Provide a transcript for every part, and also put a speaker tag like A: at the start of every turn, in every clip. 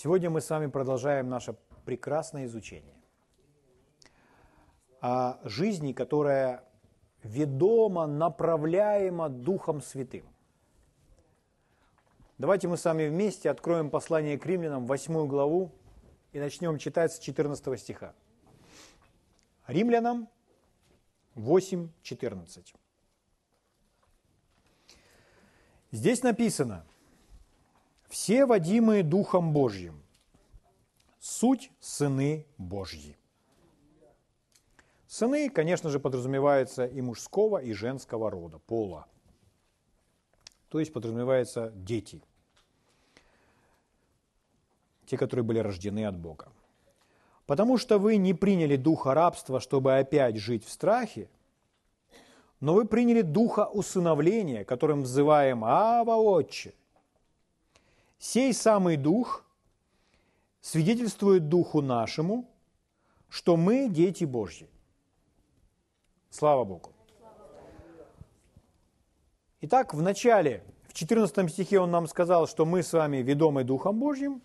A: Сегодня мы с вами продолжаем наше прекрасное изучение о жизни, которая ведома, направляема Духом Святым. Давайте мы с вами вместе откроем послание к римлянам, 8 главу, и начнем читать с 14 стиха. Римлянам 8, 14. Здесь написано – все водимые Духом Божьим, суть сыны Божьи. Сыны, конечно же, подразумеваются и мужского, и женского рода, пола. То есть подразумеваются дети. Те, которые были рождены от Бога. Потому что вы не приняли духа рабства, чтобы опять жить в страхе, но вы приняли духа усыновления, которым взываем «Ава, Отче!» Сей самый Дух свидетельствует Духу нашему, что мы дети Божьи. Слава Богу. Итак, в начале, в 14 стихе он нам сказал, что мы с вами ведомы Духом Божьим,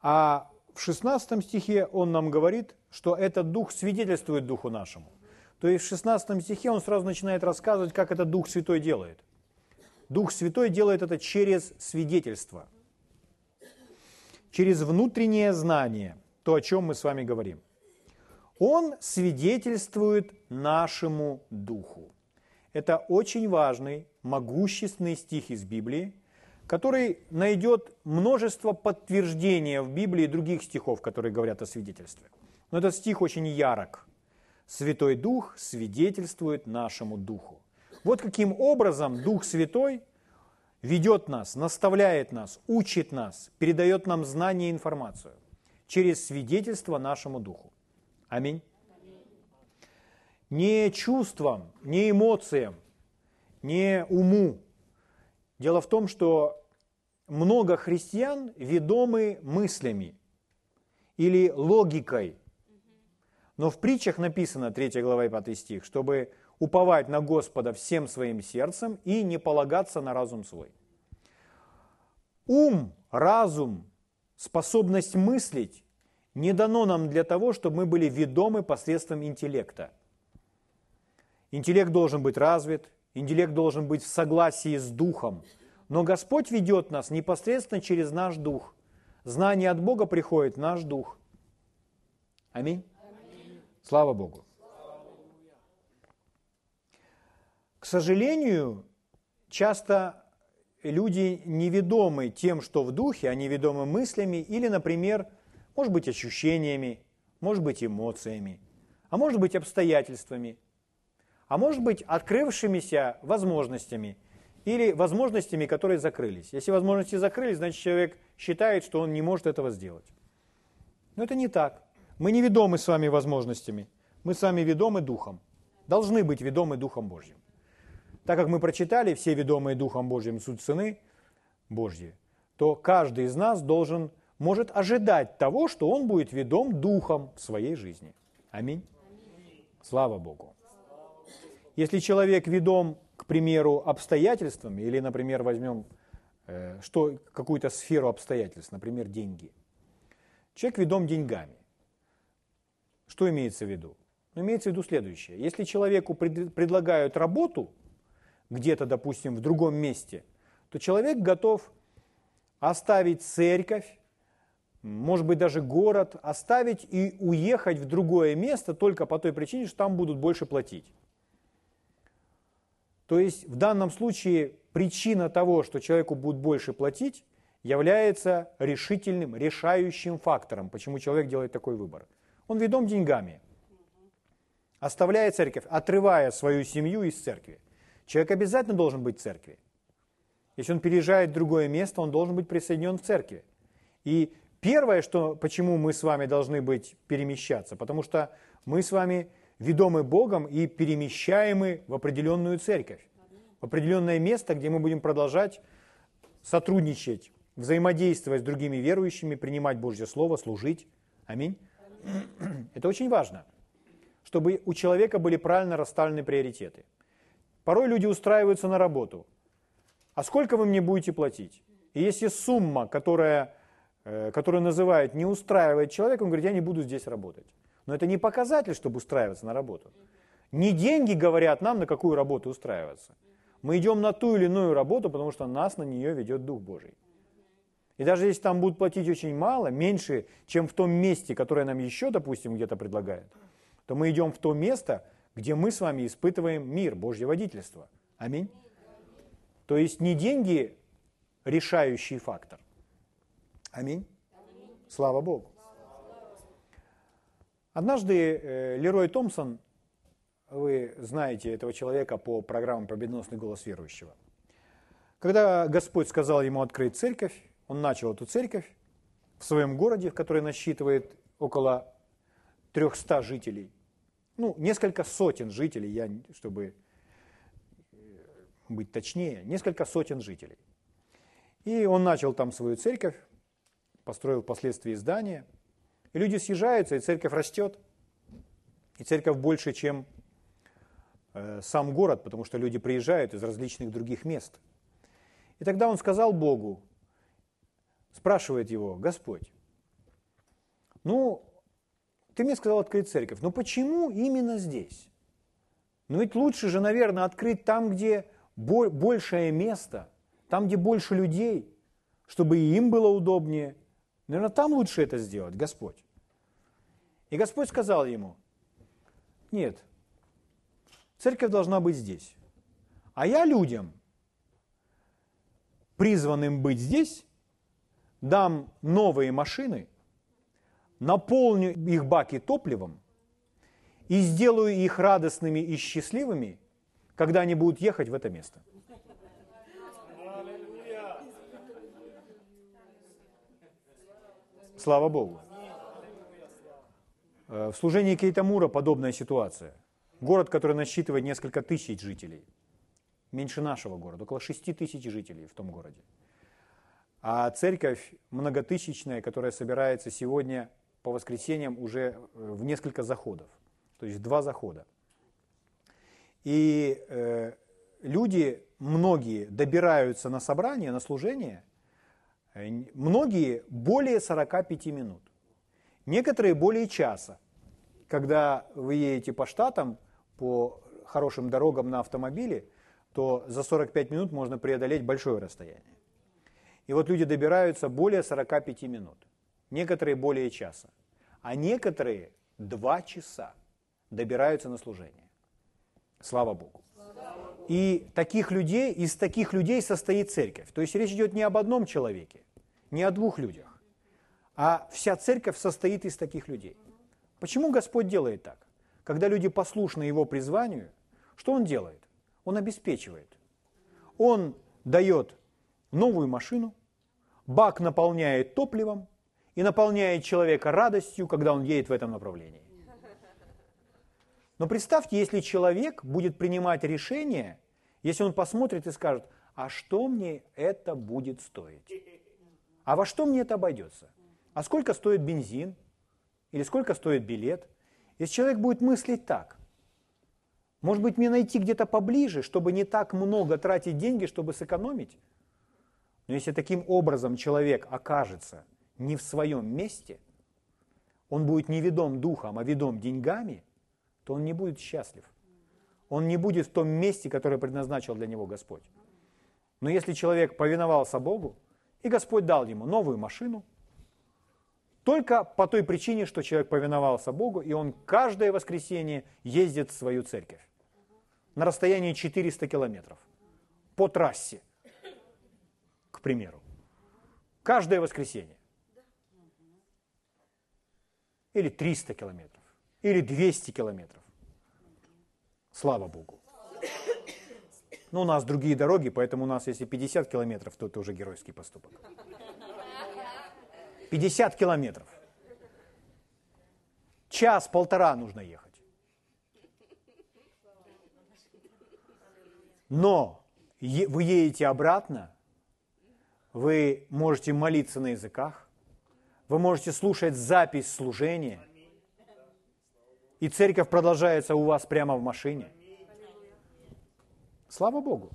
A: а в 16 стихе он нам говорит, что этот Дух свидетельствует Духу нашему. То есть в 16 стихе он сразу начинает рассказывать, как это Дух Святой делает. Дух Святой делает это через свидетельство, через внутреннее знание, то, о чем мы с вами говорим. Он свидетельствует нашему духу. Это очень важный, могущественный стих из Библии, который найдет множество подтверждения в Библии других стихов, которые говорят о свидетельстве. Но этот стих очень ярок. Святой Дух свидетельствует нашему Духу. Вот каким образом Дух Святой ведет нас, наставляет нас, учит нас, передает нам знания и информацию через свидетельство нашему Духу. Аминь. Не чувствам, не эмоциям, не уму. Дело в том, что много христиан ведомы мыслями или логикой. Но в притчах написано, 3 глава 5 стих, чтобы уповать на Господа всем своим сердцем и не полагаться на разум свой. Ум, разум, способность мыслить не дано нам для того, чтобы мы были ведомы посредством интеллекта. Интеллект должен быть развит, интеллект должен быть в согласии с духом. Но Господь ведет нас непосредственно через наш дух. Знание от Бога приходит в наш дух. Аминь. Аминь. Слава Богу. К сожалению, часто люди неведомы тем, что в духе, они ведомы мыслями или, например, может быть, ощущениями, может быть, эмоциями, а может быть, обстоятельствами, а может быть, открывшимися возможностями или возможностями, которые закрылись. Если возможности закрылись, значит, человек считает, что он не может этого сделать. Но это не так. Мы не ведомы с вами возможностями, мы с вами ведомы Духом. Должны быть ведомы Духом Божьим. Так как мы прочитали все ведомые Духом Божьим суть сыны Божьи, то каждый из нас должен, может ожидать того, что он будет ведом Духом в своей жизни. Аминь. Слава Богу. Если человек ведом, к примеру, обстоятельствами, или, например, возьмем э, что, какую-то сферу обстоятельств, например, деньги. Человек ведом деньгами. Что имеется в виду? Имеется в виду следующее. Если человеку пред, предлагают работу, где-то, допустим, в другом месте, то человек готов оставить церковь, может быть, даже город, оставить и уехать в другое место только по той причине, что там будут больше платить. То есть в данном случае причина того, что человеку будут больше платить, является решительным, решающим фактором, почему человек делает такой выбор. Он ведом деньгами, оставляя церковь, отрывая свою семью из церкви. Человек обязательно должен быть в церкви. Если он переезжает в другое место, он должен быть присоединен в церкви. И первое, что, почему мы с вами должны быть перемещаться, потому что мы с вами ведомы Богом и перемещаемы в определенную церковь, в определенное место, где мы будем продолжать сотрудничать, взаимодействовать с другими верующими, принимать Божье Слово, служить. Аминь. Это очень важно, чтобы у человека были правильно расставлены приоритеты – Порой люди устраиваются на работу. А сколько вы мне будете платить? И если сумма, которая э, который называют «не устраивает человека», он говорит, я не буду здесь работать. Но это не показатель, чтобы устраиваться на работу. Не деньги говорят нам, на какую работу устраиваться. Мы идем на ту или иную работу, потому что нас на нее ведет Дух Божий. И даже если там будут платить очень мало, меньше, чем в том месте, которое нам еще, допустим, где-то предлагают, то мы идем в то место, где мы с вами испытываем мир, Божье водительство. Аминь. То есть не деньги решающий фактор. Аминь. Слава Богу. Однажды э, Лерой Томпсон, вы знаете этого человека по программам «Победоносный голос верующего», когда Господь сказал ему открыть церковь, он начал эту церковь в своем городе, в который насчитывает около 300 жителей. Ну, несколько сотен жителей, я, чтобы э, быть точнее, несколько сотен жителей. И он начал там свою церковь, построил впоследствии здание. И люди съезжаются, и церковь растет. И церковь больше, чем э, сам город, потому что люди приезжают из различных других мест. И тогда он сказал Богу, спрашивает его, Господь, ну, ты мне сказал открыть церковь, но почему именно здесь? Ну ведь лучше же, наверное, открыть там, где большее место, там, где больше людей, чтобы и им было удобнее. Наверное, там лучше это сделать, Господь. И Господь сказал ему, нет, церковь должна быть здесь. А я людям, призванным быть здесь, дам новые машины, наполню их баки топливом и сделаю их радостными и счастливыми, когда они будут ехать в это место. Слава Богу. Э, в служении Кейтамура подобная ситуация. Город, который насчитывает несколько тысяч жителей. Меньше нашего города, около 6 тысяч жителей в том городе. А церковь многотысячная, которая собирается сегодня по воскресеньям уже э, в несколько заходов, то есть два захода. И э, люди, многие добираются на собрание, на служение, э, многие более 45 минут, некоторые более часа. Когда вы едете по штатам, по хорошим дорогам на автомобиле, то за 45 минут можно преодолеть большое расстояние. И вот люди добираются более 45 минут, некоторые более часа, а некоторые два часа добираются на служение. Слава Богу. И таких людей, из таких людей состоит церковь. То есть речь идет не об одном человеке, не о двух людях, а вся церковь состоит из таких людей. Почему Господь делает так? Когда люди послушны Его призванию, что Он делает? Он обеспечивает. Он дает новую машину, бак наполняет топливом и наполняет человека радостью, когда он едет в этом направлении. Но представьте, если человек будет принимать решение, если он посмотрит и скажет, а что мне это будет стоить? А во что мне это обойдется? А сколько стоит бензин? Или сколько стоит билет? Если человек будет мыслить так, может быть, мне найти где-то поближе, чтобы не так много тратить деньги, чтобы сэкономить? Но если таким образом человек окажется не в своем месте, он будет не ведом духом, а ведом деньгами, то он не будет счастлив. Он не будет в том месте, которое предназначил для него Господь. Но если человек повиновался Богу, и Господь дал ему новую машину, только по той причине, что человек повиновался Богу, и он каждое воскресенье ездит в свою церковь на расстоянии 400 километров по трассе к примеру. Каждое воскресенье. Или 300 километров. Или 200 километров. Слава Богу. Но у нас другие дороги, поэтому у нас, если 50 километров, то это уже геройский поступок. 50 километров. Час-полтора нужно ехать. Но вы едете обратно, вы можете молиться на языках, вы можете слушать запись служения, и церковь продолжается у вас прямо в машине. Слава Богу.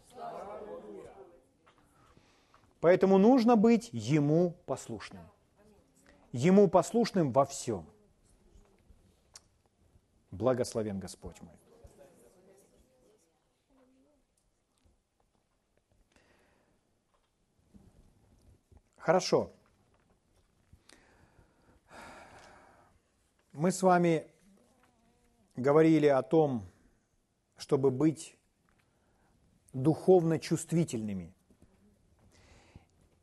A: Поэтому нужно быть Ему послушным. Ему послушным во всем. Благословен Господь мой. Хорошо. Мы с вами говорили о том, чтобы быть духовно чувствительными.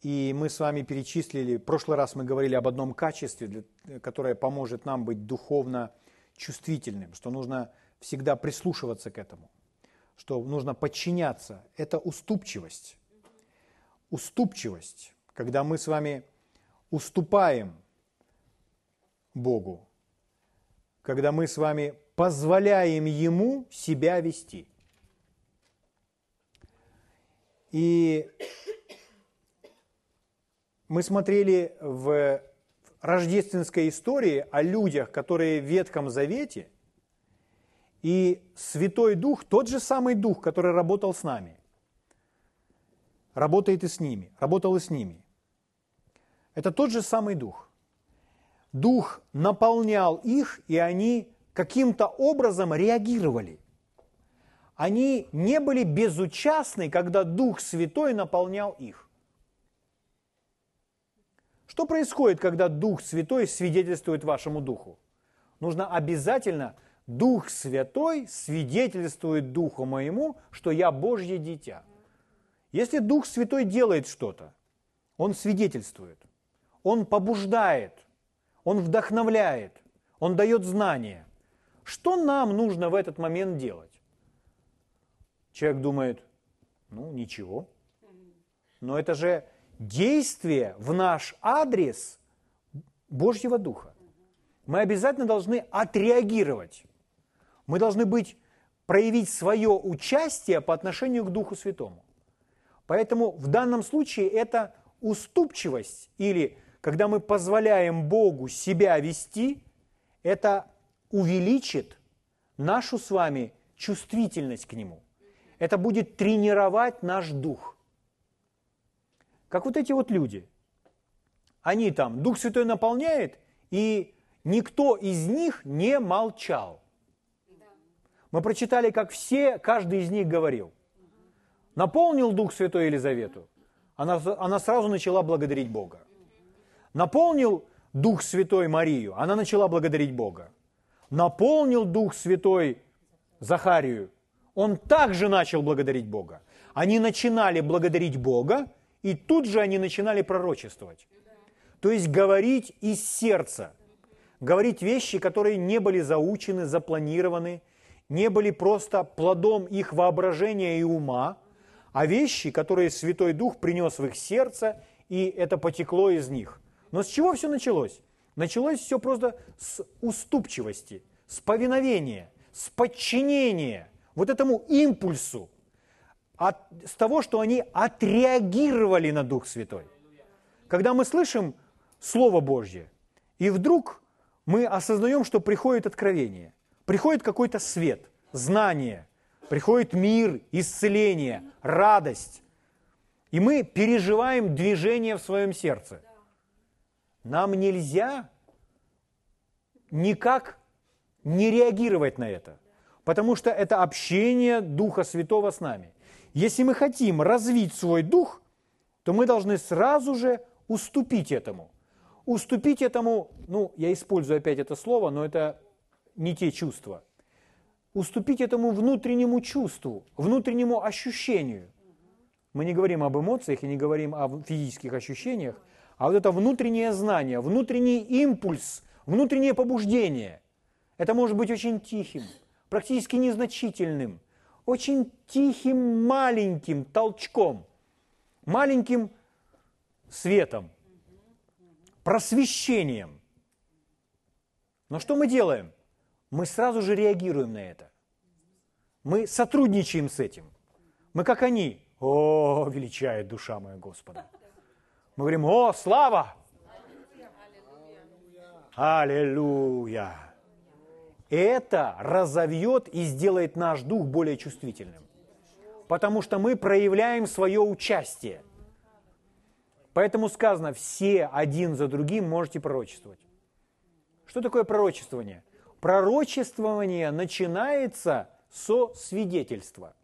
A: И мы с вами перечислили, в прошлый раз мы говорили об одном качестве, которое поможет нам быть духовно чувствительным, что нужно всегда прислушиваться к этому, что нужно подчиняться. Это уступчивость. Уступчивость, когда мы с вами уступаем Богу, когда мы с вами позволяем Ему себя вести. И мы смотрели в рождественской истории о людях, которые в Ветхом Завете, и Святой Дух, тот же самый Дух, который работал с нами, работает и с ними, работал и с ними. Это тот же самый Дух. Дух наполнял их, и они каким-то образом реагировали. Они не были безучастны, когда Дух Святой наполнял их. Что происходит, когда Дух Святой свидетельствует вашему Духу? Нужно обязательно, Дух Святой свидетельствует Духу моему, что я Божье дитя. Если Дух Святой делает что-то, Он свидетельствует, Он побуждает, Он вдохновляет, Он дает знания. Что нам нужно в этот момент делать? Человек думает, ну ничего. Но это же действие в наш адрес Божьего Духа. Мы обязательно должны отреагировать. Мы должны быть, проявить свое участие по отношению к Духу Святому. Поэтому в данном случае это уступчивость или когда мы позволяем Богу себя вести, это увеличит нашу с вами чувствительность к Нему. Это будет тренировать наш дух – как вот эти вот люди. Они там, Дух Святой наполняет, и никто из них не молчал. Мы прочитали, как все, каждый из них говорил. Наполнил Дух Святой Елизавету, она, она сразу начала благодарить Бога. Наполнил Дух Святой Марию, она начала благодарить Бога. Наполнил Дух Святой Захарию, он также начал благодарить Бога. Они начинали благодарить Бога, и тут же они начинали пророчествовать. То есть говорить из сердца. Говорить вещи, которые не были заучены, запланированы, не были просто плодом их воображения и ума, а вещи, которые Святой Дух принес в их сердце, и это потекло из них. Но с чего все началось? Началось все просто с уступчивости, с повиновения, с подчинения вот этому импульсу, от, с того, что они отреагировали на Дух Святой. Когда мы слышим Слово Божье, и вдруг мы осознаем, что приходит откровение, приходит какой-то свет, знание, приходит мир, исцеление, радость, и мы переживаем движение в своем сердце. Нам нельзя никак не реагировать на это, потому что это общение Духа Святого с нами – если мы хотим развить свой дух, то мы должны сразу же уступить этому. Уступить этому, ну, я использую опять это слово, но это не те чувства. Уступить этому внутреннему чувству, внутреннему ощущению. Мы не говорим об эмоциях и не говорим о физических ощущениях, а вот это внутреннее знание, внутренний импульс, внутреннее побуждение. Это может быть очень тихим, практически незначительным – очень тихим маленьким толчком, маленьким светом, просвещением. Но что мы делаем? Мы сразу же реагируем на это. Мы сотрудничаем с этим. Мы как они. О, величает душа моя Господа. Мы говорим, о, слава! Аллилуйя! это разовьет и сделает наш дух более чувствительным. Потому что мы проявляем свое участие. Поэтому сказано, все один за другим можете пророчествовать. Что такое пророчествование? Пророчествование начинается со свидетельства,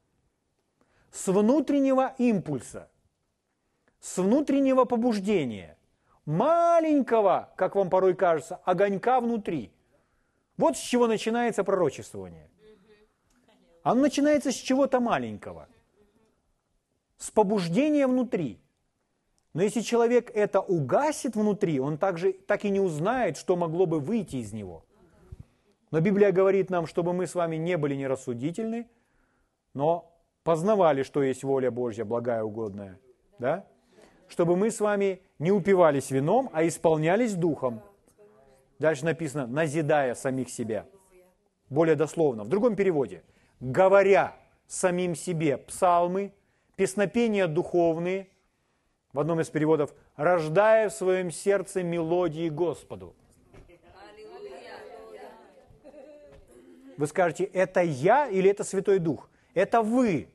A: с внутреннего импульса, с внутреннего побуждения, маленького, как вам порой кажется, огонька внутри. Вот с чего начинается пророчествование. Оно начинается с чего-то маленького, с побуждения внутри – но если человек это угасит внутри, он также так и не узнает, что могло бы выйти из него. Но Библия говорит нам, чтобы мы с вами не были нерассудительны, но познавали, что есть воля Божья, благая, угодная. Да? Чтобы мы с вами не упивались вином, а исполнялись духом. Дальше написано, назидая самих себя. Более дословно, в другом переводе. Говоря самим себе псалмы, песнопения духовные – в одном из переводов, рождая в своем сердце мелодии Господу. Вы скажете, это я или это Святой Дух? Это вы.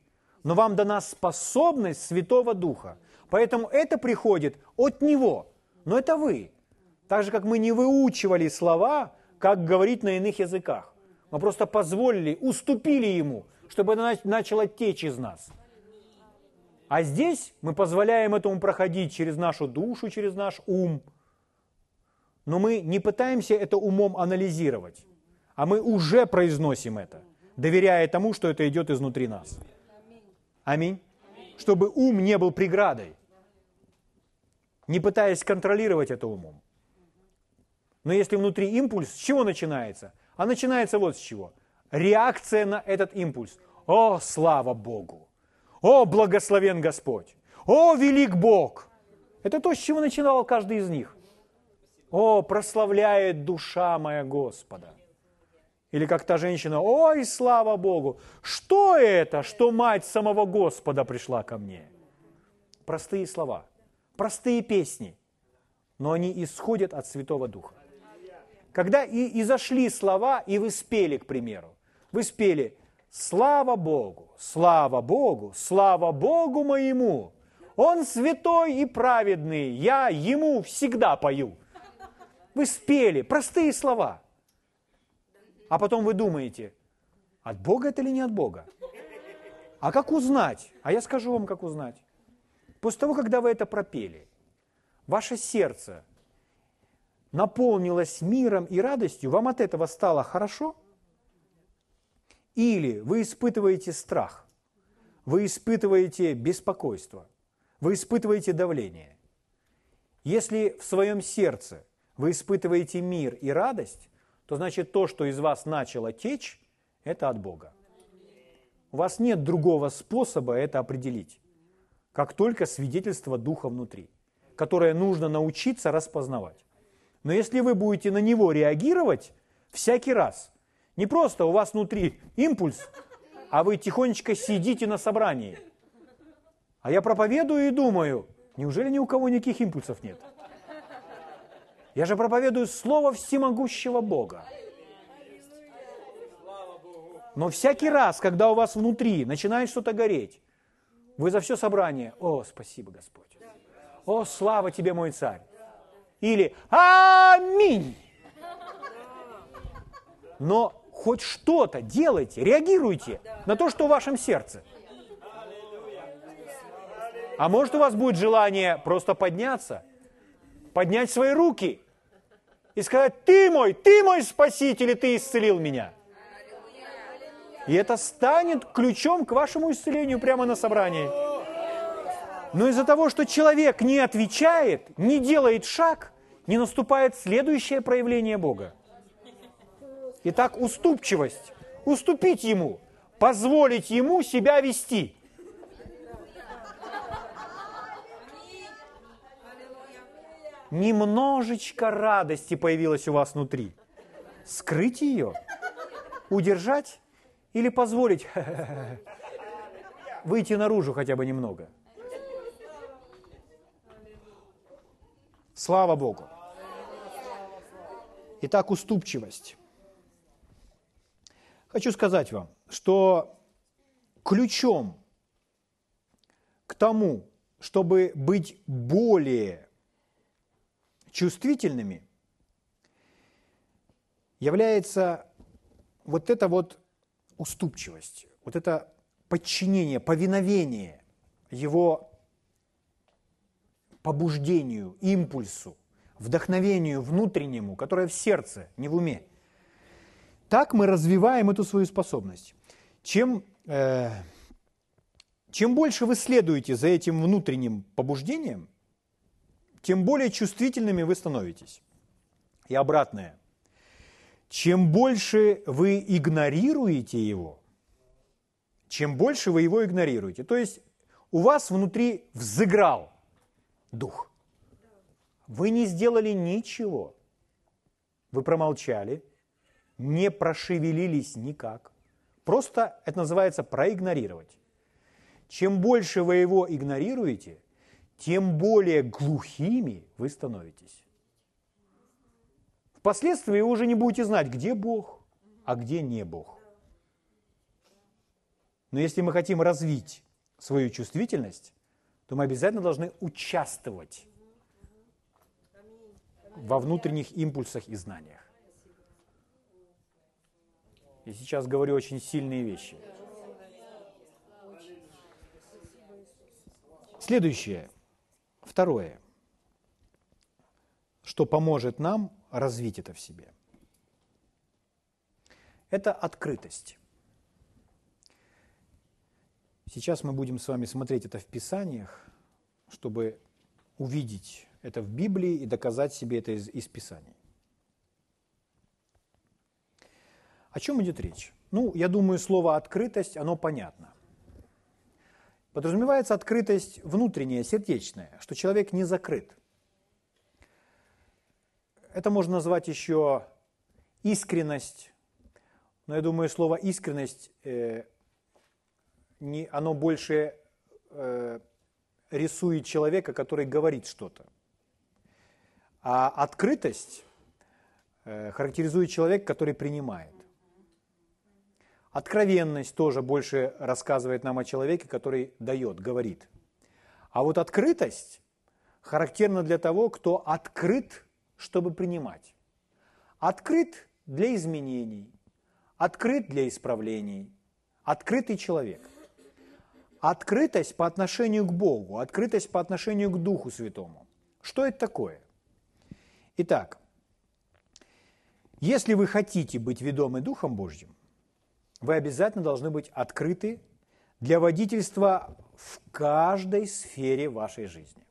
A: Но вам дана способность Святого Духа. Поэтому это приходит от Него. Но это вы. Так же, как мы не выучивали слова, как говорить на иных языках. Мы просто позволили, уступили Ему, чтобы это начало течь из нас. А здесь мы позволяем этому проходить через нашу душу, через наш ум. Но мы не пытаемся это умом анализировать, а мы уже произносим это, доверяя тому, что это идет изнутри нас. Аминь. Чтобы ум не был преградой, не пытаясь контролировать это умом. Но если внутри импульс, с чего начинается? А начинается вот с чего. Реакция на этот импульс. О, слава Богу! О, благословен Господь! О, велик Бог! Это то, с чего начинал каждый из них. О, прославляет душа моя Господа. Или как та женщина, ой, слава Богу, что это, что мать самого Господа пришла ко мне? Простые слова, простые песни, но они исходят от Святого Духа. Когда и, и зашли слова, и вы спели, к примеру, вы спели Слава Богу, слава Богу, слава Богу моему. Он святой и праведный, я ему всегда пою. Вы спели простые слова. А потом вы думаете, от Бога это или не от Бога? А как узнать? А я скажу вам, как узнать. После того, когда вы это пропели, ваше сердце наполнилось миром и радостью, вам от этого стало хорошо – или вы испытываете страх, вы испытываете беспокойство, вы испытываете давление. Если в своем сердце вы испытываете мир и радость, то значит то, что из вас начало течь, это от Бога. У вас нет другого способа это определить, как только свидетельство Духа внутри, которое нужно научиться распознавать. Но если вы будете на него реагировать всякий раз, не просто у вас внутри импульс, а вы тихонечко сидите на собрании. А я проповедую и думаю, неужели ни у кого никаких импульсов нет? Я же проповедую Слово всемогущего Бога. Но всякий раз, когда у вас внутри начинает что-то гореть, вы за все собрание, о, спасибо, Господь. О, слава тебе, мой царь. Или аминь. Но хоть что-то делайте, реагируйте на то, что в вашем сердце. А может у вас будет желание просто подняться, поднять свои руки и сказать, ты мой, ты мой спаситель, и ты исцелил меня. И это станет ключом к вашему исцелению прямо на собрании. Но из-за того, что человек не отвечает, не делает шаг, не наступает следующее проявление Бога. Итак, уступчивость. Уступить ему, позволить ему себя вести. Немножечко радости появилось у вас внутри. Скрыть ее, удержать или позволить выйти наружу хотя бы немного. Слава Богу. Итак, уступчивость. Хочу сказать вам, что ключом к тому, чтобы быть более чувствительными, является вот эта вот уступчивость, вот это подчинение, повиновение его побуждению, импульсу, вдохновению внутреннему, которое в сердце, не в уме. Так мы развиваем эту свою способность. Чем, э, чем больше вы следуете за этим внутренним побуждением, тем более чувствительными вы становитесь. И обратное. Чем больше вы игнорируете его, чем больше вы его игнорируете. То есть у вас внутри взыграл дух. Вы не сделали ничего. Вы промолчали, не прошевелились никак. Просто это называется проигнорировать. Чем больше вы его игнорируете, тем более глухими вы становитесь. Впоследствии вы уже не будете знать, где Бог, а где не Бог. Но если мы хотим развить свою чувствительность, то мы обязательно должны участвовать во внутренних импульсах и знаниях. И сейчас говорю очень сильные вещи. Следующее, второе, что поможет нам развить это в себе. Это открытость. Сейчас мы будем с вами смотреть это в Писаниях, чтобы увидеть это в Библии и доказать себе это из, из Писаний. О чем идет речь? Ну, я думаю, слово «открытость», оно понятно. Подразумевается открытость внутренняя, сердечная, что человек не закрыт. Это можно назвать еще искренность, но я думаю, слово искренность, э, не, оно больше э, рисует человека, который говорит что-то. А открытость э, характеризует человека, который принимает. Откровенность тоже больше рассказывает нам о человеке, который дает, говорит. А вот открытость характерна для того, кто открыт, чтобы принимать. Открыт для изменений, открыт для исправлений, открытый человек. Открытость по отношению к Богу, открытость по отношению к Духу Святому. Что это такое? Итак, если вы хотите быть ведомы Духом Божьим, вы обязательно должны быть открыты для водительства в каждой сфере вашей жизни.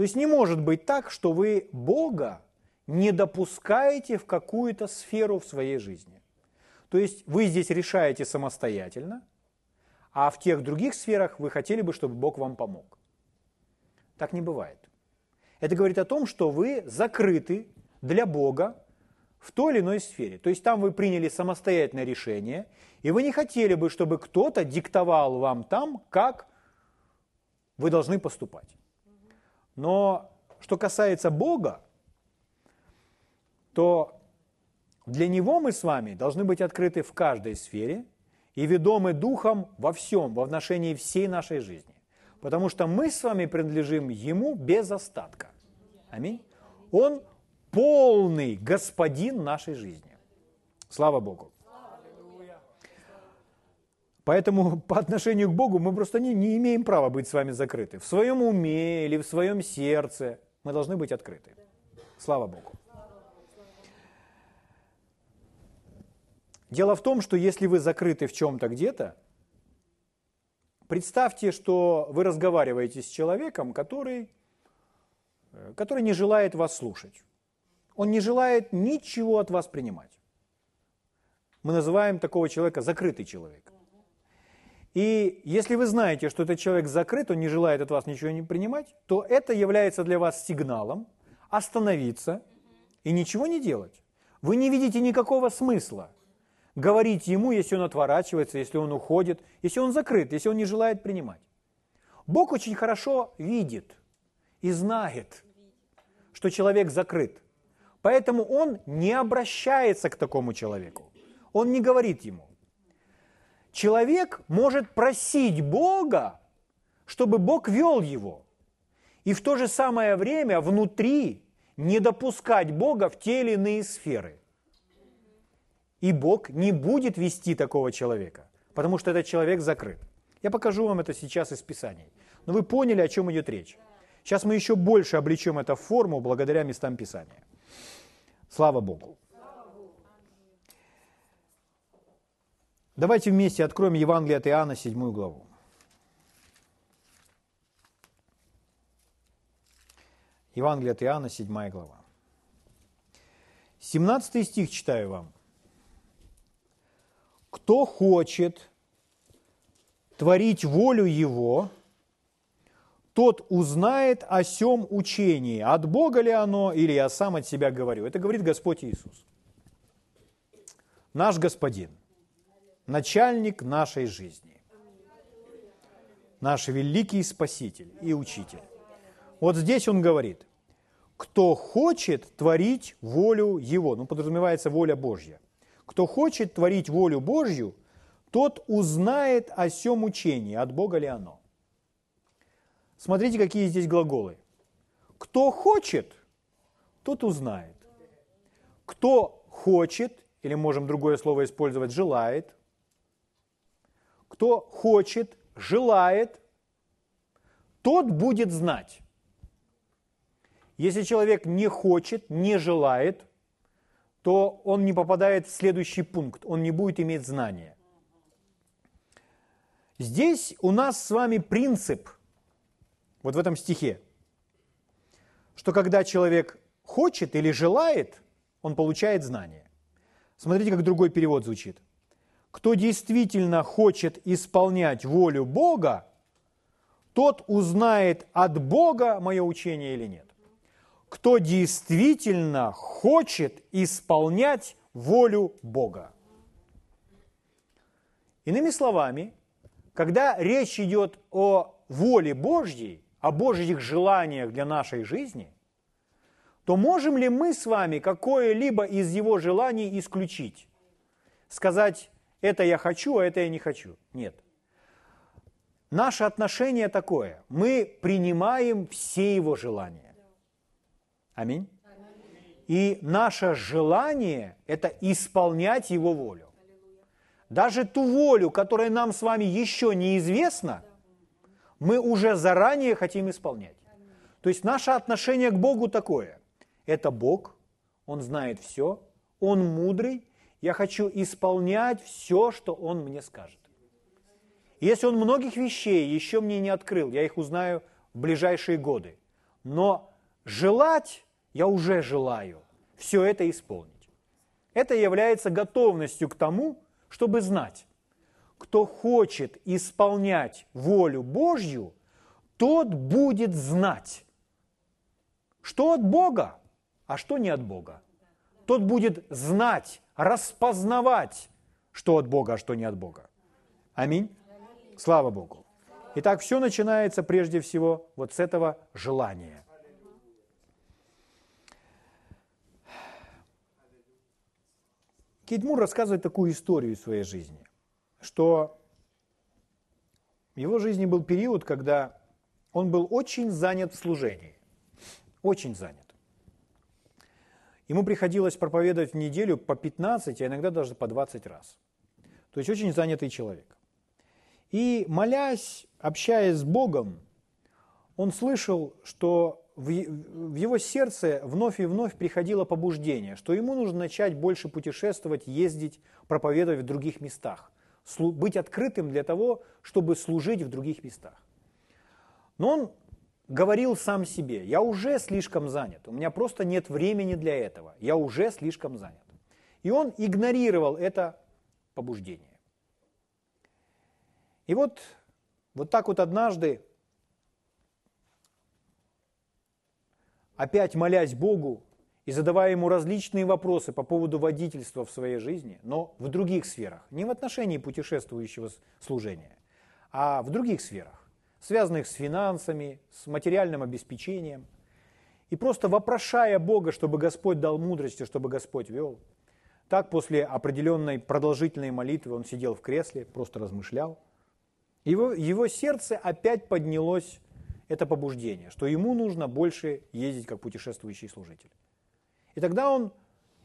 A: То есть не может быть так, что вы Бога не допускаете в какую-то сферу в своей жизни. То есть вы здесь решаете самостоятельно, а в тех других сферах вы хотели бы, чтобы Бог вам помог. Так не бывает. Это говорит о том, что вы закрыты для Бога в той или иной сфере. То есть там вы приняли самостоятельное решение, и вы не хотели бы, чтобы кто-то диктовал вам там, как вы должны поступать. Но что касается Бога, то для Него мы с вами должны быть открыты в каждой сфере и ведомы Духом во всем, во отношении всей нашей жизни. Потому что мы с вами принадлежим Ему без остатка. Аминь. Он полный господин нашей жизни. Слава Богу. Поэтому по отношению к Богу мы просто не, не имеем права быть с вами закрыты. В своем уме или в своем сердце мы должны быть открыты. Слава Богу. Дело в том, что если вы закрыты в чем-то где-то, представьте, что вы разговариваете с человеком, который Э, который не желает вас слушать. Он не желает ничего от вас принимать. Мы называем такого человека закрытый человек. И если вы знаете, что этот человек закрыт, он не желает от вас ничего не принимать, то это является для вас сигналом остановиться и ничего не делать. Вы не видите никакого смысла говорить ему, если он отворачивается, если он уходит, если он закрыт, если он не желает принимать. Бог очень хорошо видит, и знает, что человек закрыт. Поэтому он не обращается к такому человеку. Он не говорит ему. Человек может просить Бога, чтобы Бог вел его. И в то же самое время внутри не допускать Бога в те или иные сферы. И Бог не будет вести такого человека, потому что этот человек закрыт. Я покажу вам это сейчас из Писаний. Но вы поняли, о чем идет речь. Сейчас мы еще больше облечем это в форму благодаря местам Писания. Слава Богу. Давайте вместе откроем Евангелие от Иоанна, 7 главу. Евангелие от Иоанна, 7 глава. 17 стих читаю вам. «Кто хочет творить волю Его, тот узнает о сем учении, от Бога ли оно, или я сам от себя говорю». Это говорит Господь Иисус. Наш Господин, начальник нашей жизни, наш великий Спаситель и Учитель. Вот здесь он говорит, кто хочет творить волю Его, ну подразумевается воля Божья. Кто хочет творить волю Божью, тот узнает о сем учении, от Бога ли оно. Смотрите, какие здесь глаголы. Кто хочет, тот узнает. Кто хочет, или можем другое слово использовать, желает. Кто хочет, желает, тот будет знать. Если человек не хочет, не желает, то он не попадает в следующий пункт, он не будет иметь знания. Здесь у нас с вами принцип, вот в этом стихе, что когда человек хочет или желает, он получает знание. Смотрите, как другой перевод звучит. Кто действительно хочет исполнять волю Бога, тот узнает от Бога мое учение или нет кто действительно хочет исполнять волю Бога. Иными словами, когда речь идет о воле Божьей, о Божьих желаниях для нашей жизни, то можем ли мы с вами какое-либо из его желаний исключить? Сказать, это я хочу, а это я не хочу? Нет. Наше отношение такое. Мы принимаем все его желания. Аминь. И наше желание – это исполнять Его волю. Даже ту волю, которая нам с вами еще неизвестна, мы уже заранее хотим исполнять. То есть наше отношение к Богу такое. Это Бог, Он знает все, Он мудрый, я хочу исполнять все, что Он мне скажет. Если Он многих вещей еще мне не открыл, я их узнаю в ближайшие годы. Но желать я уже желаю все это исполнить. Это является готовностью к тому, чтобы знать, кто хочет исполнять волю Божью, тот будет знать, что от Бога, а что не от Бога. Тот будет знать, распознавать, что от Бога, а что не от Бога. Аминь. Слава Богу. Итак, все начинается прежде всего вот с этого желания – Кейт Мур рассказывает такую историю своей жизни, что в его жизни был период, когда он был очень занят в служении. Очень занят. Ему приходилось проповедовать в неделю по 15, а иногда даже по 20 раз. То есть очень занятый человек. И молясь, общаясь с Богом, он слышал, что в его сердце вновь и вновь приходило побуждение, что ему нужно начать больше путешествовать, ездить, проповедовать в других местах, быть открытым для того, чтобы служить в других местах. Но он говорил сам себе, я уже слишком занят, у меня просто нет времени для этого, я уже слишком занят. И он игнорировал это побуждение. И вот, вот так вот однажды опять молясь Богу и задавая Ему различные вопросы по поводу водительства в своей жизни, но в других сферах, не в отношении путешествующего служения, а в других сферах, связанных с финансами, с материальным обеспечением, и просто вопрошая Бога, чтобы Господь дал мудрости, чтобы Господь вел. Так после определенной продолжительной молитвы он сидел в кресле, просто размышлял. Его, его сердце опять поднялось это побуждение, что ему нужно больше ездить как путешествующий служитель. И тогда он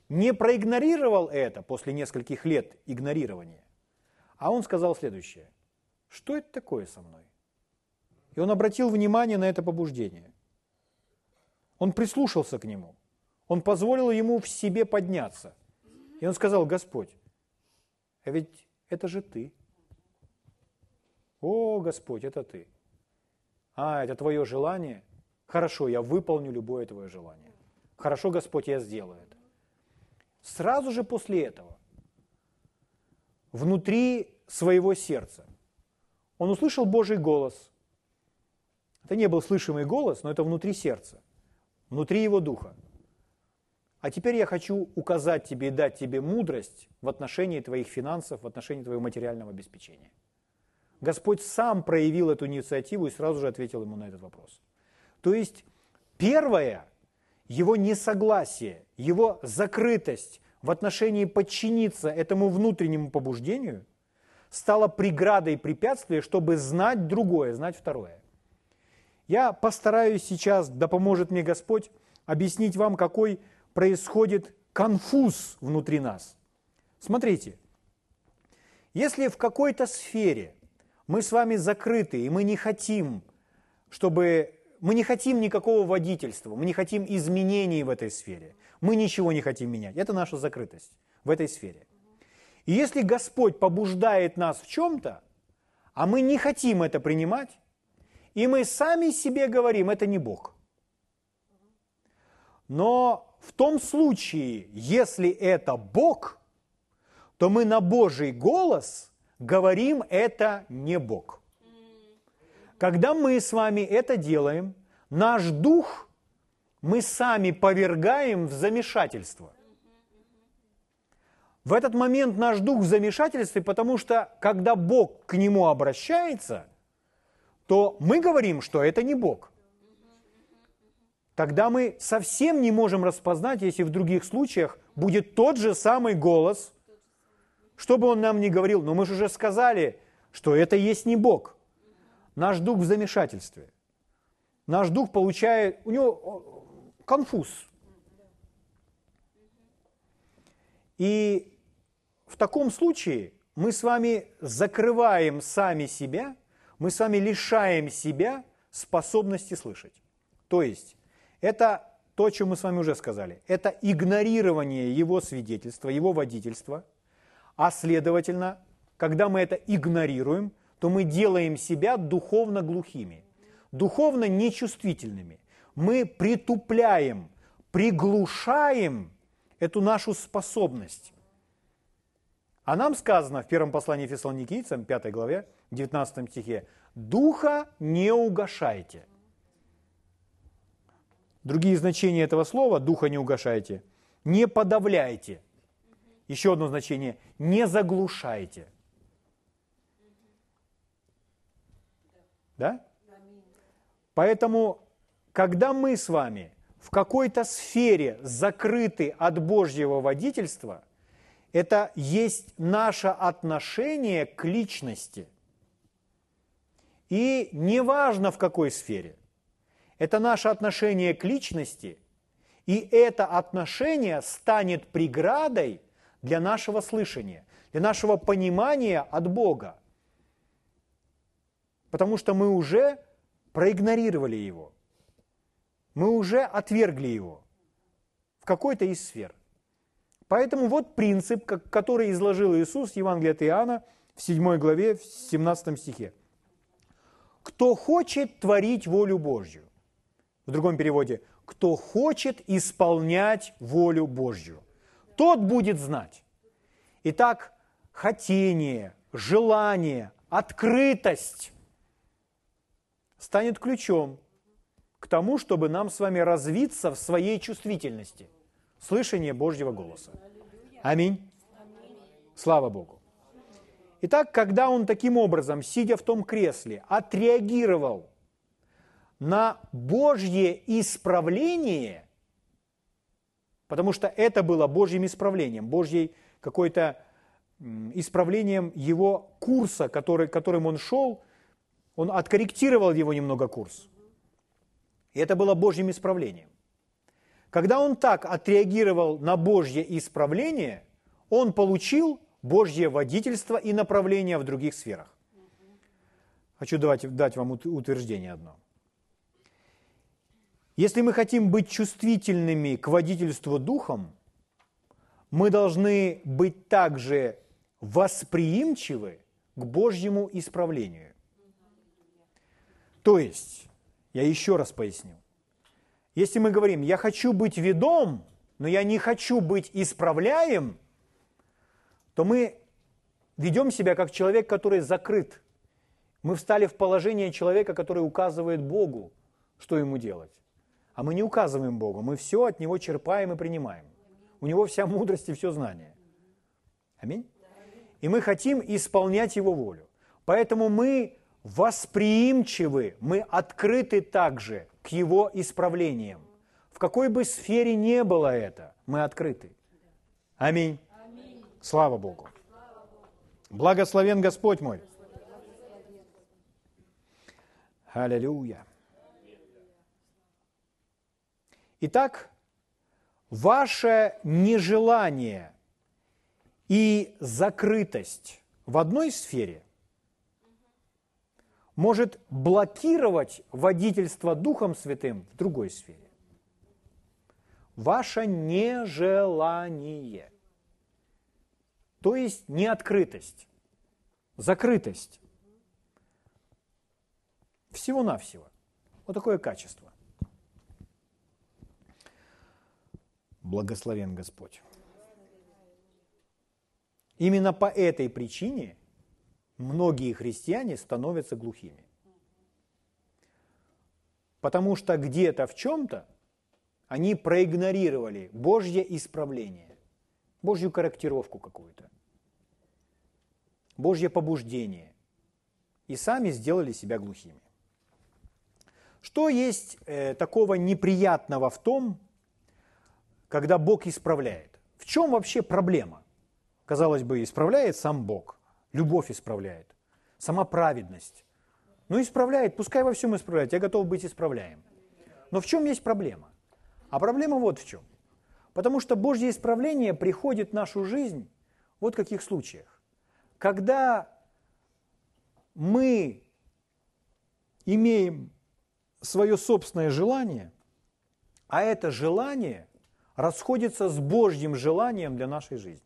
A: не проигнорировал это после нескольких лет игнорирования, а он сказал следующее. Что это такое со мной? И он обратил внимание на это побуждение. Он прислушался к нему. Он позволил ему в себе подняться. И он сказал, Господь, а ведь это же ты. О, Господь, это ты. А, это твое желание? Хорошо, я выполню любое твое желание. Хорошо, Господь, я сделаю это. Сразу же после этого, внутри своего сердца, он услышал Божий голос. Это не был слышимый голос, но это внутри сердца, внутри его духа. А теперь я хочу указать тебе и дать тебе мудрость в отношении твоих финансов, в отношении твоего материального обеспечения. Господь сам проявил эту инициативу и сразу же ответил ему на этот вопрос. То есть первое, его несогласие, его закрытость в отношении подчиниться этому внутреннему побуждению стало преградой и препятствием, чтобы знать другое, знать второе. Я постараюсь сейчас, да поможет мне Господь, объяснить вам, какой происходит конфуз внутри нас. Смотрите, если в какой-то сфере мы с вами закрыты, и мы не хотим, чтобы мы не хотим никакого водительства, мы не хотим изменений в этой сфере, мы ничего не хотим менять. Это наша закрытость в этой сфере. И если Господь побуждает нас в чем-то, а мы не хотим это принимать, и мы сами себе говорим, это не Бог. Но в том случае, если это Бог, то мы на Божий голос говорим, это не Бог. Когда мы с вами это делаем, наш дух мы сами повергаем в замешательство. В этот момент наш дух в замешательстве, потому что когда Бог к нему обращается, то мы говорим, что это не Бог – тогда мы совсем не можем распознать, если в других случаях будет тот же самый голос, что бы он нам ни говорил. Но мы же уже сказали, что это есть не Бог. Наш дух в замешательстве. Наш дух получает, у него конфуз. И в таком случае мы с вами закрываем сами себя, мы с вами лишаем себя способности слышать. То есть это то, о чем мы с вами уже сказали. Это игнорирование его свидетельства, его водительства. А следовательно, когда мы это игнорируем, то мы делаем себя духовно глухими, духовно нечувствительными. Мы притупляем, приглушаем эту нашу способность. А нам сказано в первом послании Фессалоникийцам, 5 главе, 19 стихе, «Духа не угошайте». Другие значения этого слова «духа не угошайте» – не подавляйте. Еще одно значение – не заглушайте. Да? Поэтому, когда мы с вами в какой-то сфере закрыты от Божьего водительства, это есть наше отношение к личности. И неважно в какой сфере – это наше отношение к личности, и это отношение станет преградой для нашего слышания, для нашего понимания от Бога. Потому что мы уже проигнорировали его. Мы уже отвергли его в какой-то из сфер. Поэтому вот принцип, который изложил Иисус в Евангелии от Иоанна в 7 главе, в 17 стихе. «Кто хочет творить волю Божью, в другом переводе, кто хочет исполнять волю Божью, тот будет знать. Итак, хотение, желание, открытость станет ключом к тому, чтобы нам с вами развиться в своей чувствительности, слышание Божьего голоса. Аминь. Слава Богу. Итак, когда он таким образом, сидя в том кресле, отреагировал на Божье исправление, потому что это было Божьим исправлением, Божьей какой-то исправлением его курса, который, которым он шел Он откорректировал его немного курс. И это было Божьим исправлением. Когда он так отреагировал на Божье исправление, он получил Божье водительство и направление в других сферах. Хочу давать, дать вам утверждение одно. Если мы хотим быть чувствительными к водительству духом, мы должны быть также восприимчивы к Божьему исправлению. То есть, я еще раз поясню. Если мы говорим, я хочу быть ведом, но я не хочу быть исправляем, то мы ведем себя как человек, который закрыт. Мы встали в положение человека, который указывает Богу, что ему делать. А мы не указываем Богу, мы все от Него черпаем и принимаем. У Него вся мудрость и все знание. Аминь. И мы хотим исполнять Его волю. Поэтому мы восприимчивы, мы открыты также к Его исправлениям. В какой бы сфере не было это, мы открыты. Аминь. Слава Богу. Благословен Господь мой. Аллилуйя. Итак, ваше нежелание и закрытость в одной сфере может блокировать водительство Духом Святым в другой сфере. Ваше нежелание, то есть неоткрытость, закрытость, всего-навсего. Вот такое качество. Благословен Господь. Именно по этой причине многие христиане становятся глухими. Потому что где-то в чем-то они проигнорировали Божье исправление, Божью корректировку какую-то, Божье побуждение и сами сделали себя глухими. Что есть э, такого неприятного в том, когда Бог исправляет? В чем вообще проблема? Казалось бы, исправляет сам Бог, любовь исправляет, сама праведность. Ну, исправляет, пускай во всем исправляет, я готов быть исправляем. Но в чем есть проблема? А проблема вот в чем. Потому что Божье исправление приходит в нашу жизнь вот в каких случаях. Когда мы имеем свое собственное желание, а это желание расходится с Божьим желанием для нашей жизни.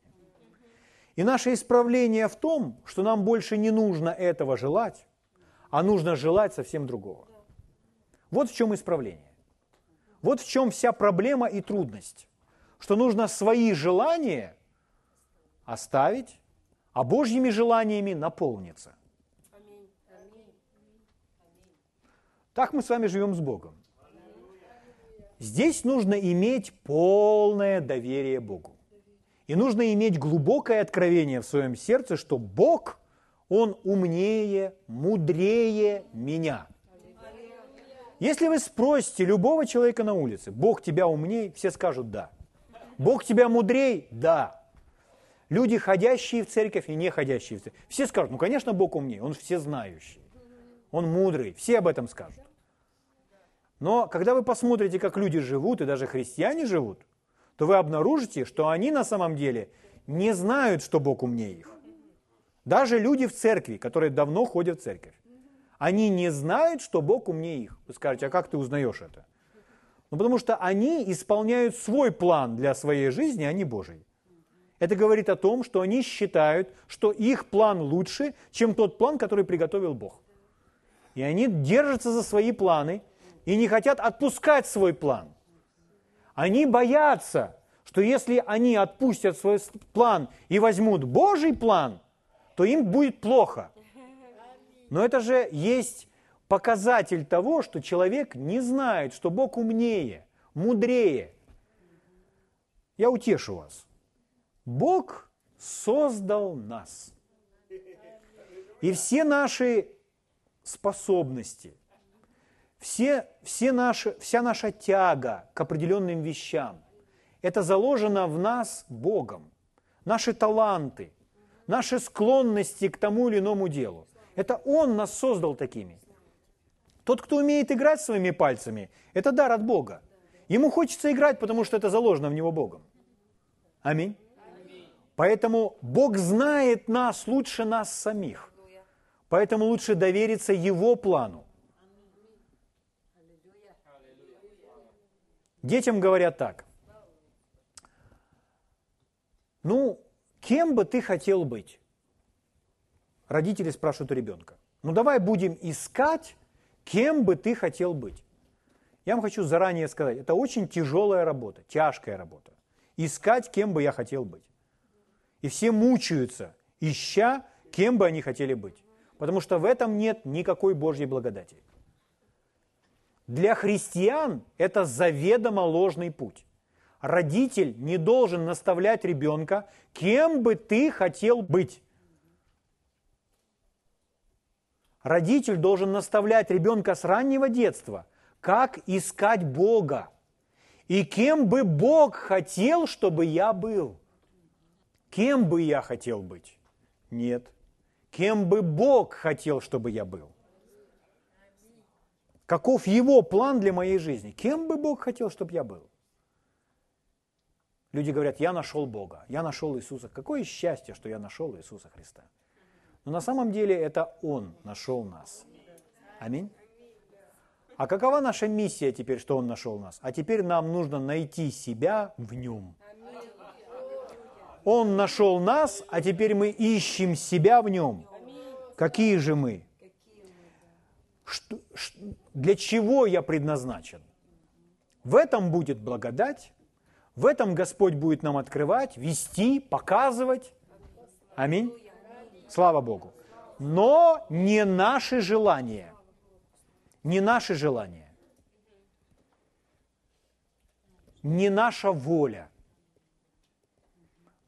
A: И наше исправление в том, что нам больше не нужно этого желать, а нужно желать совсем другого. Вот в чем исправление. Вот в чем вся проблема и трудность. Что нужно свои желания оставить, а Божьими желаниями наполниться. Так мы с вами живем с Богом. Здесь нужно иметь полное доверие Богу. И нужно иметь глубокое откровение в своем сердце, что Бог, Он умнее, мудрее меня. Если вы спросите любого человека на улице, Бог тебя умнее, все скажут «да». Бог тебя мудрее? Да. Люди, ходящие в церковь и не ходящие в церковь, все скажут, ну, конечно, Бог умнее, Он все знающий, Он мудрый, все об этом скажут. Но когда вы посмотрите, как люди живут, и даже христиане живут, то вы обнаружите, что они на самом деле не знают, что Бог умнее их. Даже люди в церкви, которые давно ходят в церковь, они не знают, что Бог умнее их. Вы скажете, а как ты узнаешь это? Ну, потому что они исполняют свой план для своей жизни, а не Божий. Это говорит о том, что они считают, что их план лучше, чем тот план, который приготовил Бог. И они держатся за свои планы, и не хотят отпускать свой план. Они боятся, что если они отпустят свой план и возьмут Божий план, то им будет плохо. Но это же есть показатель того, что человек не знает, что Бог умнее, мудрее. Я утешу вас. Бог создал нас. И все наши способности, все, все наши, вся наша тяга к определенным вещам, это заложено в нас Богом. Наши таланты, наши склонности к тому или иному делу. Это Он нас создал такими. Тот, кто умеет играть своими пальцами, это дар от Бога. Ему хочется играть, потому что это заложено в него Богом. Аминь. Поэтому Бог знает нас лучше нас самих. Поэтому лучше довериться Его плану. Детям говорят так. Ну, кем бы ты хотел быть? Родители спрашивают у ребенка. Ну, давай будем искать, кем бы ты хотел быть. Я вам хочу заранее сказать, это очень тяжелая работа, тяжкая работа. Искать, кем бы я хотел быть. И все мучаются, ища, кем бы они хотели быть. Потому что в этом нет никакой Божьей благодати. Для христиан это заведомо ложный путь. Родитель не должен наставлять ребенка, кем бы ты хотел быть. Родитель должен наставлять ребенка с раннего детства, как искать Бога. И кем бы Бог хотел, чтобы я был. Кем бы я хотел быть? Нет. Кем бы Бог хотел, чтобы я был? Каков Его план для моей жизни? Кем бы Бог хотел, чтобы я был? Люди говорят, я нашел Бога, я нашел Иисуса. Какое счастье, что я нашел Иисуса Христа. Но на самом деле это Он нашел нас. Аминь. А какова наша миссия теперь, что Он нашел нас? А теперь нам нужно найти себя в Нем. Он нашел нас, а теперь мы ищем себя в Нем. Какие же мы? Для чего я предназначен? В этом будет благодать, в этом Господь будет нам открывать, вести, показывать. Аминь. Слава Богу. Но не наши желания. Не наши желания. Не наша воля.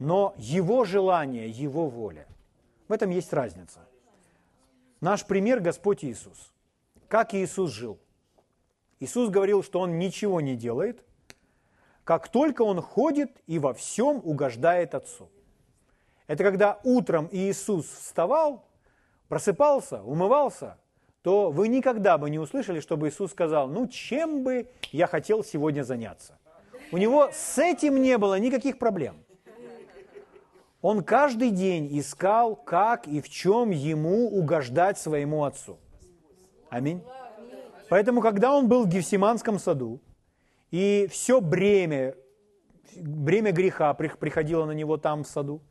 A: Но Его желание, Его воля. В этом есть разница. Наш пример Господь Иисус. Как Иисус жил? Иисус говорил, что Он ничего не делает – как только он ходит и во всем угождает Отцу. Это когда утром Иисус вставал, просыпался, умывался, то вы никогда бы не услышали, чтобы Иисус сказал, ну чем бы я хотел сегодня заняться. У него с этим не было никаких проблем. Он каждый день искал, как и в чем ему угождать своему Отцу. Аминь. Поэтому, когда он был в Гефсиманском саду, и все бремя, бремя греха приходило на него там в саду.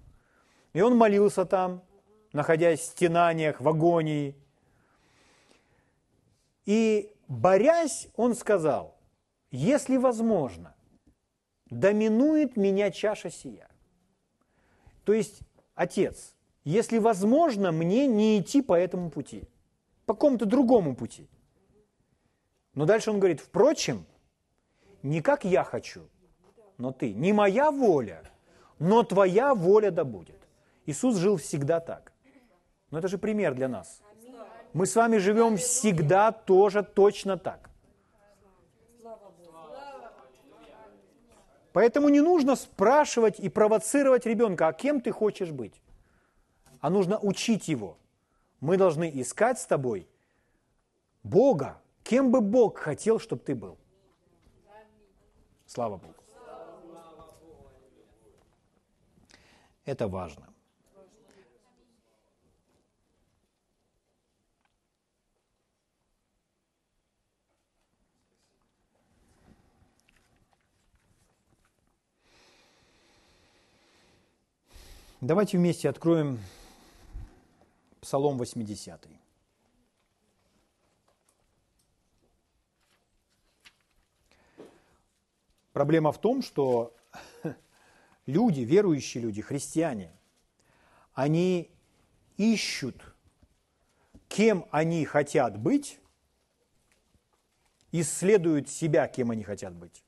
A: И он молился там, находясь в стенаниях, в агонии. И борясь, он сказал, если возможно, доминует меня чаша сия. То есть, Отец, если возможно, мне не идти по этому пути, по какому-то другому пути. Но дальше он говорит, впрочем, не как я хочу, но ты. Не моя воля, но твоя воля да будет. Иисус жил всегда так. Но это же пример для нас. Мы с вами живем всегда тоже точно так. Поэтому не нужно спрашивать и провоцировать ребенка, а кем ты хочешь быть. А нужно учить его. Мы должны искать с тобой Бога, кем бы Бог хотел, чтобы ты был. Слава Богу. Это важно. Давайте вместе откроем Псалом 80. Проблема в том, что люди, верующие люди, христиане, они ищут, кем они хотят быть, исследуют себя, кем они хотят быть.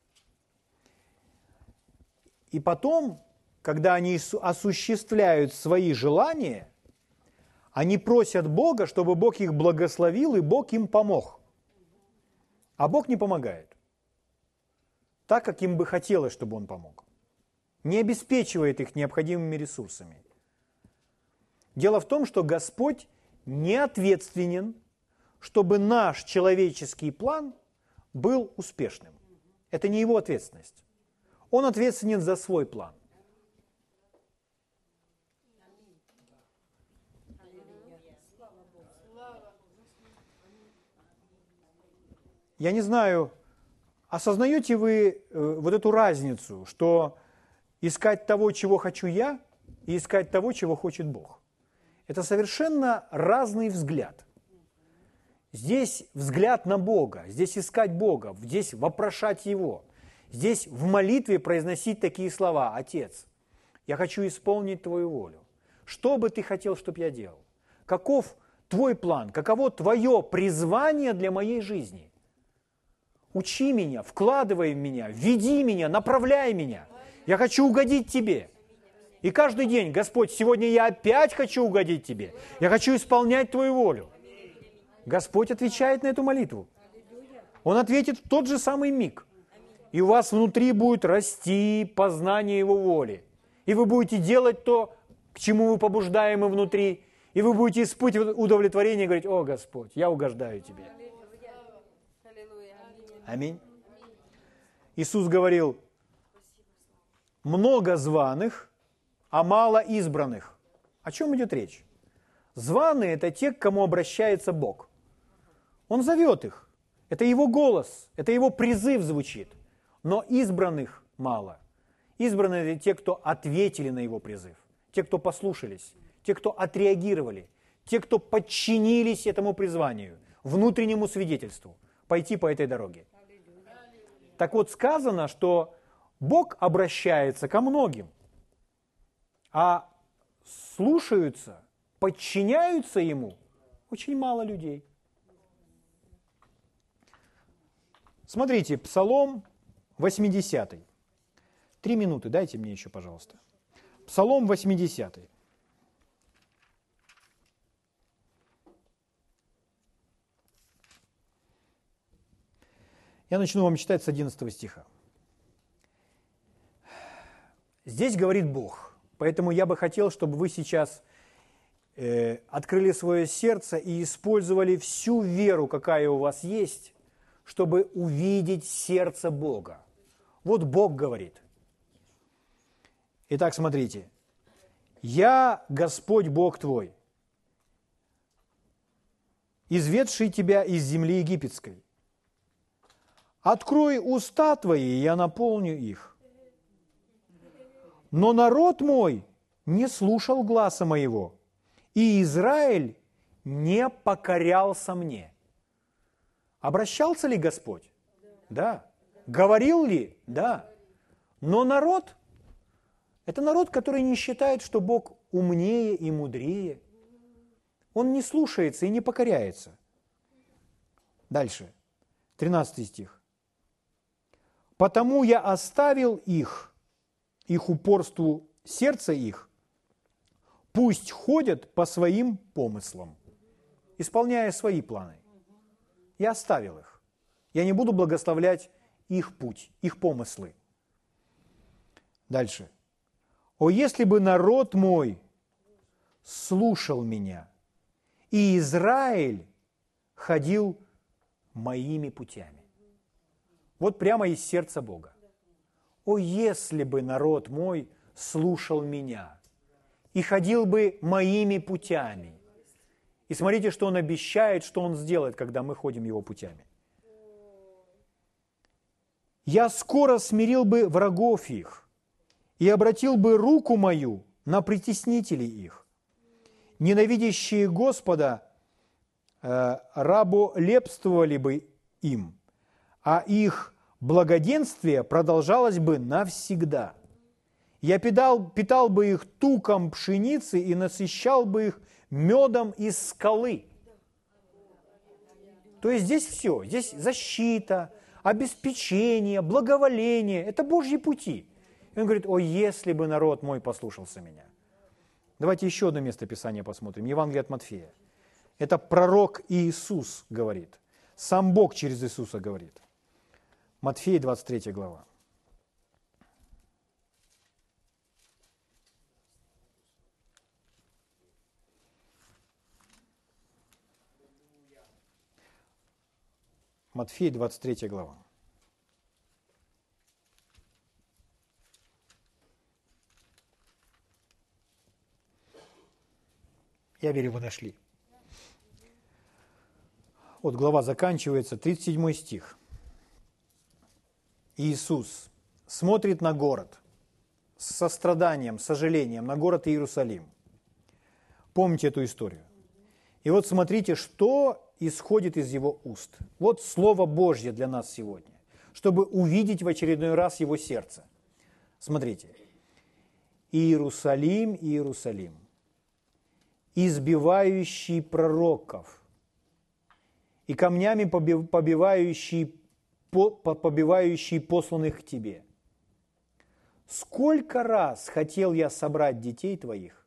A: И потом, когда они осуществляют свои желания, они просят Бога, чтобы Бог их благословил и Бог им помог. А Бог не помогает так, как им бы хотелось, чтобы он помог. Не обеспечивает их необходимыми ресурсами. Дело в том, что Господь не ответственен, чтобы наш человеческий план был успешным. Это не его ответственность. Он ответственен за свой план. Я не знаю, осознаете вы э, вот эту разницу, что искать того, чего хочу я, и искать того, чего хочет Бог. Это совершенно разный взгляд. Здесь взгляд на Бога, здесь искать Бога, здесь вопрошать Его, здесь в молитве произносить такие слова. Отец, я хочу исполнить Твою волю. Что бы Ты хотел, чтобы я делал? Каков Твой план? Каково Твое призвание для моей жизни? Учи меня, вкладывай в меня, веди меня, направляй меня. Я хочу угодить Тебе. И каждый день, Господь, сегодня я опять хочу угодить Тебе. Я хочу исполнять Твою волю. Господь отвечает на эту молитву. Он ответит в тот же самый миг. И у вас внутри будет расти познание Его воли. И вы будете делать то, к чему вы побуждаемы внутри. И вы будете испытывать удовлетворение и говорить, о Господь, я угождаю Тебе. Аминь. Иисус говорил, много званых, а мало избранных. О чем идет речь? Званые – это те, к кому обращается Бог. Он зовет их. Это его голос, это его призыв звучит. Но избранных мало. Избранные – это те, кто ответили на его призыв, те, кто послушались, те, кто отреагировали, те, кто подчинились этому призванию, внутреннему свидетельству, пойти по этой дороге. Так вот, сказано, что Бог обращается ко многим, а слушаются, подчиняются Ему очень мало людей. Смотрите, Псалом 80. Три минуты дайте мне еще, пожалуйста. Псалом 80. Я начну вам читать с 11 стиха. Здесь говорит Бог, поэтому я бы хотел, чтобы вы сейчас э, открыли свое сердце и использовали всю веру, какая у вас есть, чтобы увидеть сердце Бога. Вот Бог говорит. Итак, смотрите. «Я Господь Бог твой, изведший тебя из земли египетской. Открой уста твои, и я наполню их. Но народ мой не слушал гласа моего, и Израиль не покорялся мне. Обращался ли Господь? Да. Говорил ли? Да. Но народ – это народ, который не считает, что Бог умнее и мудрее. Он не слушается и не покоряется. Дальше. 13 стих. «Потому я оставил их, их упорству сердца их, пусть ходят по своим помыслам, исполняя свои планы. Я оставил их. Я не буду благословлять их путь, их помыслы. Дальше. «О, если бы народ мой слушал меня, и Израиль ходил моими путями». Вот прямо из сердца Бога. «О, если бы народ мой слушал меня и ходил бы моими путями, и смотрите, что Он обещает, что Он сделает, когда мы ходим Его путями. «Я скоро смирил бы врагов их и обратил бы руку мою на притеснителей их. Ненавидящие Господа э, раболепствовали бы им, а их благоденствие продолжалось бы навсегда. Я питал, питал бы их туком пшеницы и насыщал бы их медом из скалы. То есть здесь все, здесь защита, обеспечение, благоволение, это Божьи пути. И он говорит, о, если бы народ мой послушался меня. Давайте еще одно место Писания посмотрим, Евангелие от Матфея. Это пророк Иисус говорит, сам Бог через Иисуса говорит. Матфея 23 глава. Матфея 23 глава. Я верю, вы нашли. Вот глава заканчивается, 37 стих. Иисус смотрит на город с состраданием, сожалением, на город Иерусалим. Помните эту историю. И вот смотрите, что исходит из его уст. Вот Слово Божье для нас сегодня, чтобы увидеть в очередной раз его сердце. Смотрите. Иерусалим, Иерусалим, избивающий пророков и камнями побивающий, побивающий посланных к тебе. Сколько раз хотел я собрать детей твоих,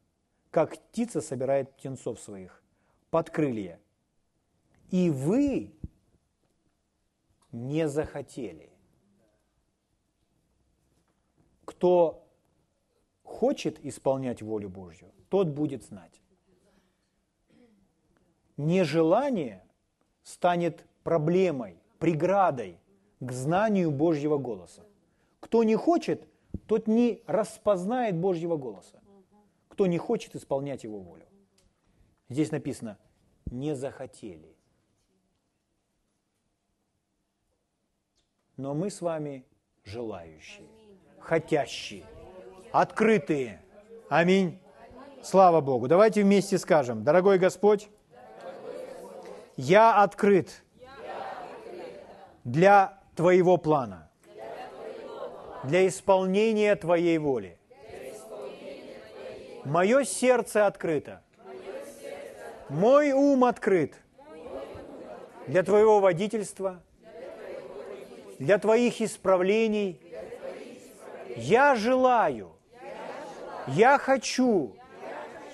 A: как птица собирает птенцов своих, под крылья, и вы не захотели. Кто хочет исполнять волю Божью, тот будет знать. Нежелание станет проблемой, преградой к знанию Божьего голоса. Кто не хочет, тот не распознает Божьего голоса. Кто не хочет исполнять Его волю. Здесь написано, не захотели. Но мы с вами желающие, хотящие, открытые. Аминь. Слава Богу. Давайте вместе скажем, дорогой Господь, я открыт для Твоего плана, для исполнения Твоей воли. Мое сердце открыто. Мой ум открыт для Твоего водительства, для Твоих исправлений. Я желаю, я хочу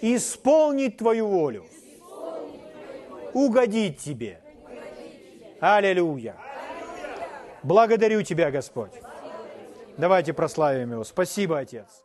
A: исполнить Твою волю угодить Тебе. Аллилуйя. Благодарю Тебя, Господь. Давайте прославим Его. Спасибо, Отец.